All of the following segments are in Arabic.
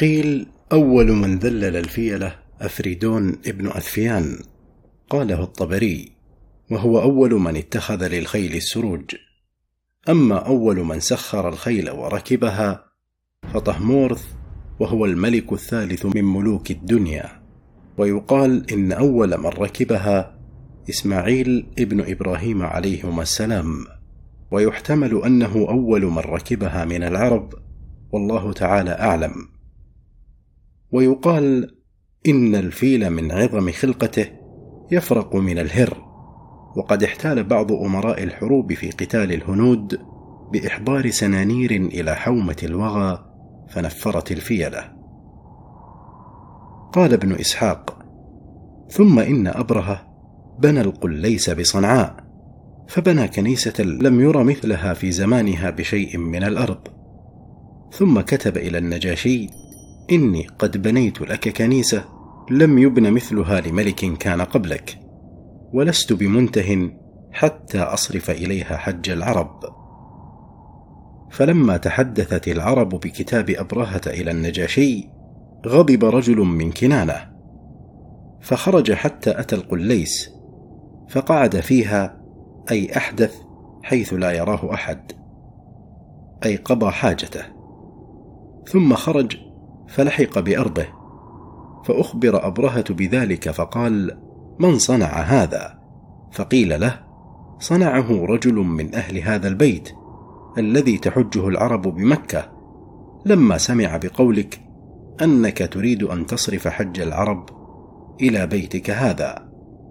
قيل أول من ذلل الفيلة أفريدون ابن أثفيان. قاله الطبري وهو أول من اتخذ للخيل السروج. أما أول من سخر الخيل وركبها فطهمورث وهو الملك الثالث من ملوك الدنيا. ويقال إن أول من ركبها إسماعيل ابن إبراهيم عليهما السلام. ويحتمل أنه أول من ركبها من العرب والله تعالى أعلم. ويقال إن الفيل من عظم خلقته يفرق من الهر وقد احتال بعض أمراء الحروب في قتال الهنود بإحضار سنانير إلى حومة الوغى فنفرت الفيلة. قال ابن إسحاق ثم إن أبرهة بنى القليس بصنعاء فبنى كنيسة لم ير مثلها في زمانها بشيء من الأرض ثم كتب إلى النجاشي إني قد بنيت لك كنيسة لم يبن مثلها لملك كان قبلك ولست بمنته حتى أصرف إليها حج العرب. فلما تحدثت العرب بكتاب أبرهة إلى النجاشي غضب رجل من كنانة فخرج حتى أتى القليس فقعد فيها أي أحدث حيث لا يراه أحد أي قضى حاجته. ثم خرج فلحق بأرضه فأخبر أبرهة بذلك فقال من صنع هذا؟ فقيل له صنعه رجل من أهل هذا البيت الذي تحجه العرب بمكة. لما سمع بقولك أنك تريد أن تصرف حج العرب إلى بيتك هذا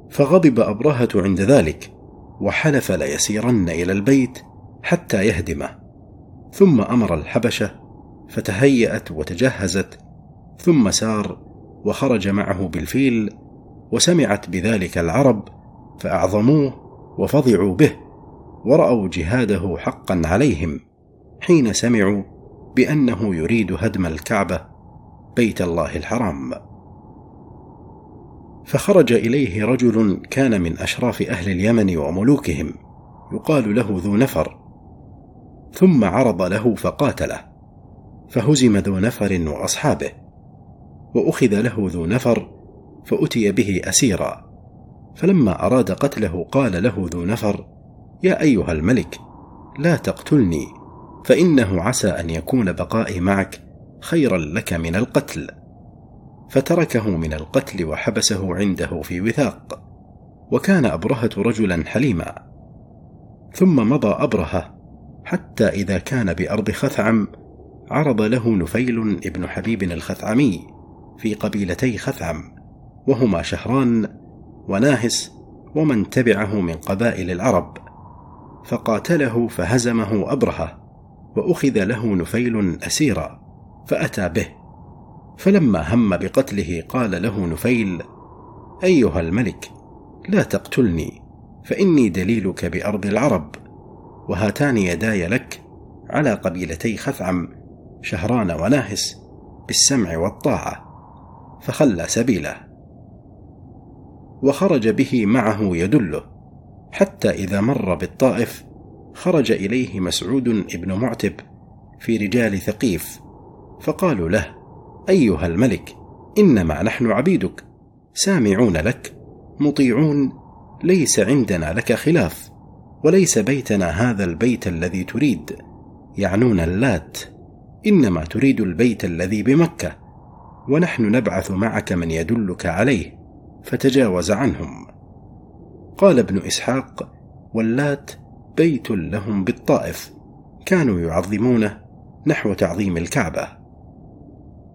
فغضب أبرهة عند ذلك وحلف ليسيرن إلى البيت حتى يهدمه. ثم أمر الحبشة فتهيأت وتجهزت ثم سار وخرج معه بالفيل وسمعت بذلك العرب فأعظموه وفظعوا به ورأوا جهاده حقا عليهم حين سمعوا بأنه يريد هدم الكعبة بيت الله الحرام. فخرج إليه رجل كان من أشراف أهل اليمن وملوكهم يقال له ذو نفر ثم عرض له فقاتله. فهزم ذو نفر وأصحابه وأخذ له ذو نفر فأتي به أسيرا. فلما أراد قتله قال له ذو نفر يا أيها الملك لا تقتلني فإنه عسى أن يكون بقائي معك خيرا لك من القتل. فتركه من القتل وحبسه عنده في وثاق وكان أبرهة رجلا حليما. ثم مضى أبرهة حتى إذا كان بأرض خثعم عرض له نفيل ابن حبيب الخثعمي في قبيلتي خثعم وهما شهران وناهس ومن تبعه من قبائل العرب فقاتله فهزمه أبرهة وأخذ له نفيل أسيرا فأتى به. فلما هم بقتله قال له نفيل أيها الملك لا تقتلني فإني دليلك بأرض العرب وهاتان يداي لك على قبيلتي خثعم شهران وناهس بالسمع والطاعة فخلى سبيله. وخرج به معه يدله حتى إذا مر بالطائف خرج إليه مسعود ابن معتب في رجال ثقيف فقالوا له أيها الملك إنما نحن عبيدك سامعون لك مطيعون ليس عندنا لك خلاف وليس بيتنا هذا البيت الذي تريد يعنون اللات. إنما تريد البيت الذي بمكة ونحن نبعث معك من يدلك عليه فتجاوز عنهم. قال ابن إسحاق واللات بيت لهم بالطائف كانوا يعظمونه نحو تعظيم الكعبة.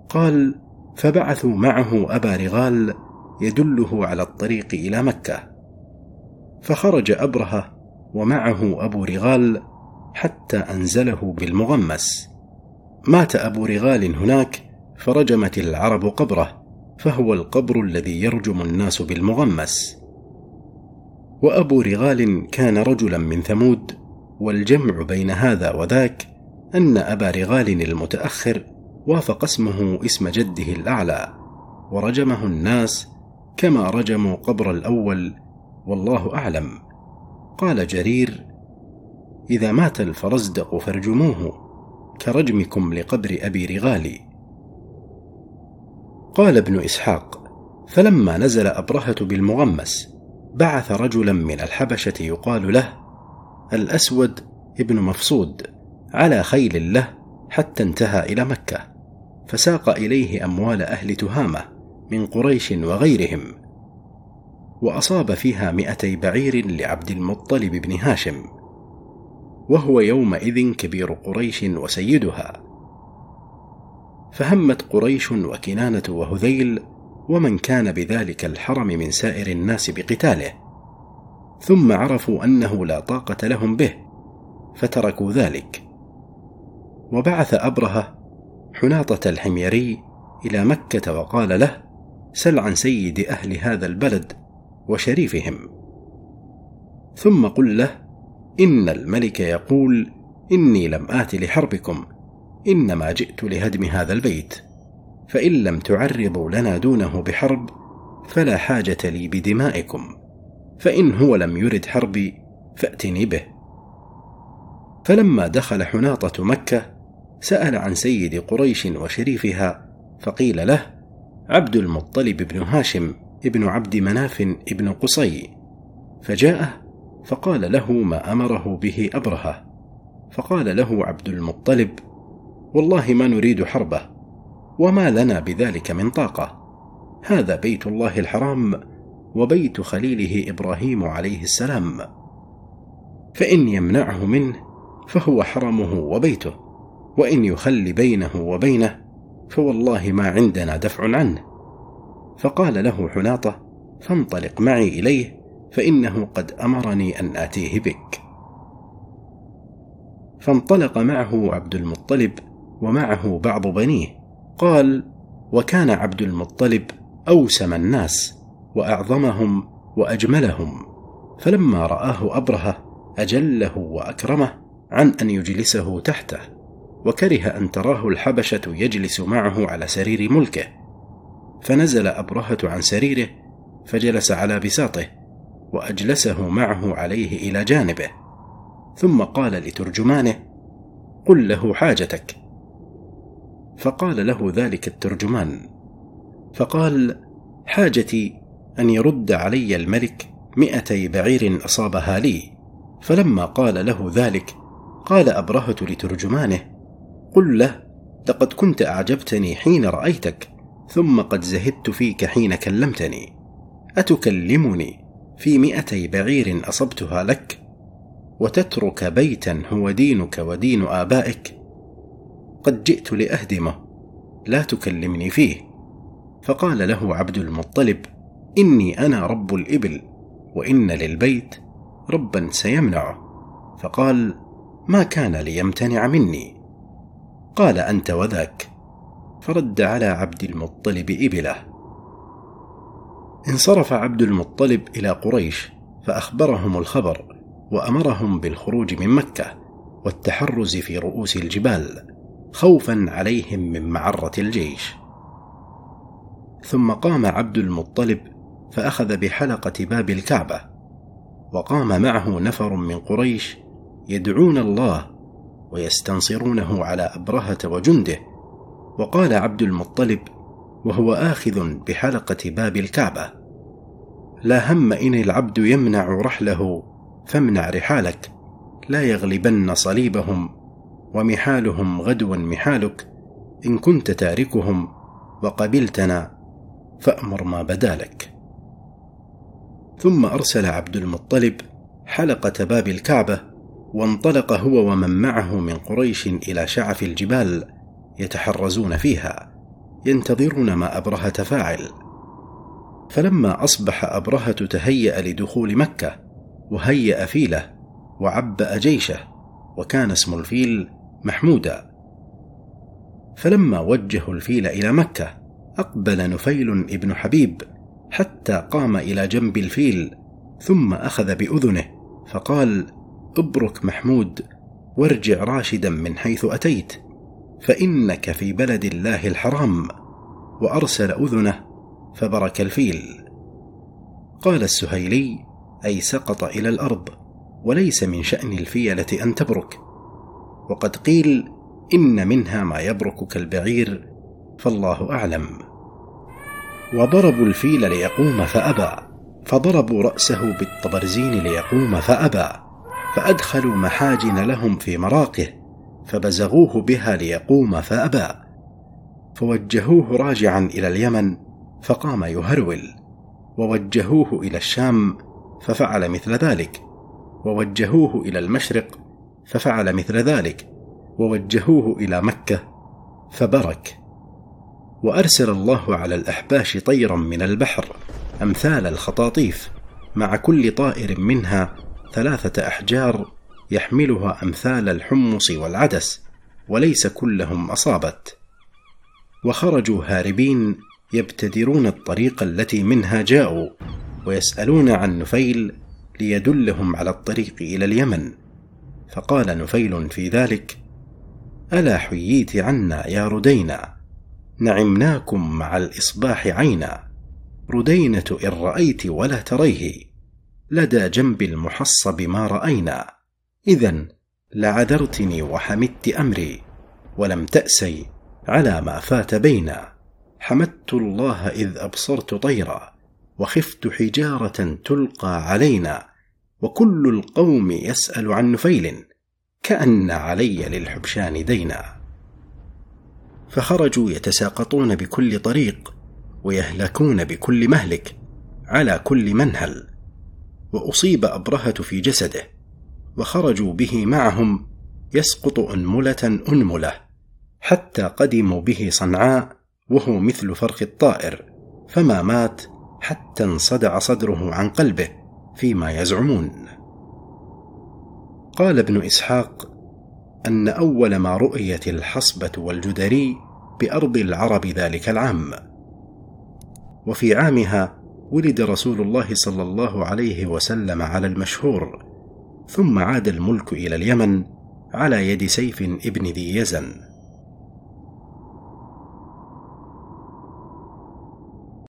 قال فبعثوا معه أبا رغال يدله على الطريق إلى مكة. فخرج أبرهة ومعه أبو رغال حتى أنزله بالمغمس. مات أبو رغال هناك فرجمت العرب قبره فهو القبر الذي يرجم الناس بالمغمس. وأبو رغال كان رجلا من ثمود والجمع بين هذا وذاك أن أبا رغال المتأخر وافق اسمه اسم جده الأعلى ورجمه الناس كما رجموا قبر الأول والله أعلم. قال جرير إذا مات الفرزدق فارجموه. كرجمكم لقبر أبي رغالي. قال ابن إسحاق فلما نزل أبرهة بالمغمس بعث رجلا من الحبشة يقال له الأسود ابن مفصود على خيل له حتى انتهى إلى مكة فساق إليه أموال أهل تهامة من قريش وغيرهم وأصاب فيها مئتي بعير لعبد المطلب بن هاشم. وهو يومئذ كبير قريش وسيدها. فهمت قريش وكنانة وهذيل ومن كان بذلك الحرم من سائر الناس بقتاله. ثم عرفوا أنه لا طاقة لهم به فتركوا ذلك. وبعث أبرهة حناطة الحميري إلى مكة وقال له سل عن سيد أهل هذا البلد وشريفهم. ثم قل له إن الملك يقول إني لم آت لحربكم إنما جئت لهدم هذا البيت. فإن لم تعرضوا لنا دونه بحرب فلا حاجة لي بدمائكم. فإن هو لم يرد حربي فأتني به. فلما دخل حناطة مكة سأل عن سيد قريش وشريفها فقيل له عبد المطلب بن هاشم ابن عبد مناف ابن قصي. فجاءه فقال له ما أمره به أبرهة. فقال له عبد المطلب والله ما نريد حربه وما لنا بذلك من طاقة. هذا بيت الله الحرام وبيت خليله إبراهيم عليه السلام. فإن يمنعه منه فهو حرمه وبيته وإن يخل بينه وبينه فوالله ما عندنا دفع عنه. فقال له حناطة فانطلق معي إليه فإنه قد أمرني أن آتيه بك. فانطلق معه عبد المطلب ومعه بعض بنيه. قال وكان عبد المطلب أوسم الناس وأعظمهم وأجملهم. فلما رآه أبرهة أجله وأكرمه عن أن يجلسه تحته وكره أن تراه الحبشة يجلس معه على سرير ملكه. فنزل أبرهة عن سريره فجلس على بساطه وأجلسه معه عليه إلى جانبه. ثم قال لترجمانه قل له حاجتك. فقال له ذلك الترجمان. فقال حاجتي أن يرد علي الملك مئتي بعير أصابها لي. فلما قال له ذلك قال أبرهة لترجمانه قل له لقد كنت أعجبتني حين رأيتك ثم قد زهدت فيك حين كلمتني. أتكلمني؟ في مئتي بعير أصبتها لك وتترك بيتا هو دينك ودين آبائك. قد جئت لأهدمه لا تكلمني فيه. فقال له عبد المطلب إني أنا رب الإبل وإن للبيت ربا سيمنعه فقال ما كان ليمتنع مني. قال أنت وذاك. فرد على عبد المطلب إبله. انصرف عبد المطلب إلى قريش فأخبرهم الخبر وأمرهم بالخروج من مكة والتحرز في رؤوس الجبال خوفا عليهم من معرة الجيش. ثم قام عبد المطلب فأخذ بحلقة باب الكعبة وقام معه نفر من قريش يدعون الله ويستنصرونه على أبرهة وجنده وقال عبد المطلب وهو آخذ بحلقة باب الكعبة. لا هم إن العبد يمنع رحله فامنع رحالك. لا يغلبن صليبهم ومحالهم غدوا محالك. إن كنت تاركهم وقبلتنا فأمر ما بدا لك ثم أرسل عبد المطلب حلقة باب الكعبة وانطلق هو ومن معه من قريش إلى شعف الجبال يتحرزون فيها. ينتظرون ما أبرهة فاعل. فلما أصبح أبرهة تهيأ لدخول مكة وهيأ فيله وعبأ جيشه وكان اسم الفيل محمودا. فلما وجهوا الفيل إلى مكة أقبل نفيل ابن حبيب حتى قام إلى جنب الفيل ثم أخذ بأذنه فقال ابرك محمود وارجع راشدا من حيث أتيت فإنك في بلد الله الحرام وأرسل أذنه فبرك الفيل. قال السهيلي أي سقط إلى الأرض وليس من شأن الفيلة أن تبرك. وقد قيل إن منها ما يبرك كالبعير فالله أعلم. وضربوا الفيل ليقوم فأبى فضربوا رأسه بالطبرزين ليقوم فأبى فأدخلوا محاجن لهم في مراقه فبزغوه بها ليقوم فأبى. فوجهوه راجعا إلى اليمن فقام يهرول. ووجهوه إلى الشام ففعل مثل ذلك. ووجهوه إلى المشرق ففعل مثل ذلك. ووجهوه إلى مكة فبرك. وأرسل الله على الأحباش طيرا من البحر أمثال الخطاطيف مع كل طائر منها ثلاثة أحجار يحملها أمثال الحمص والعدس وليس كلهم أصابت. وخرجوا هاربين يبتدرون الطريق التي منها جاءوا ويسألون عن نفيل ليدلهم على الطريق إلى اليمن. فقال نفيل في ذلك ألا حييت عنا يا ردينا نعمناكم مع الإصباح عينا. ردينة إن رأيت ولا تريه. لدى جنب المحصب ما رأينا. إذا لعذرتني وحمدت أمري ولم تأسي على ما فات بينا. حمدت الله إذ أبصرت طيرا وخفت حجارة تلقى علينا وكل القوم يسأل عن نفيل كأن علي للحبشان دينا. فخرجوا يتساقطون بكل طريق ويهلكون بكل مهلك على كل منهل. وأصيب أبرهة في جسده وخرجوا به معهم يسقط أنملة أنملة حتى قدموا به صنعاء وهو مثل فرق الطائر فما مات حتى انصدع صدره عن قلبه فيما يزعمون. قال ابن إسحاق أن أول ما رؤيت الحصبة والجدري بأرض العرب ذلك العام. وفي عامها ولد رسول الله صلى الله عليه وسلم على المشهور ثم عاد الملك إلى اليمن على يد سيف ابن ذي يزن.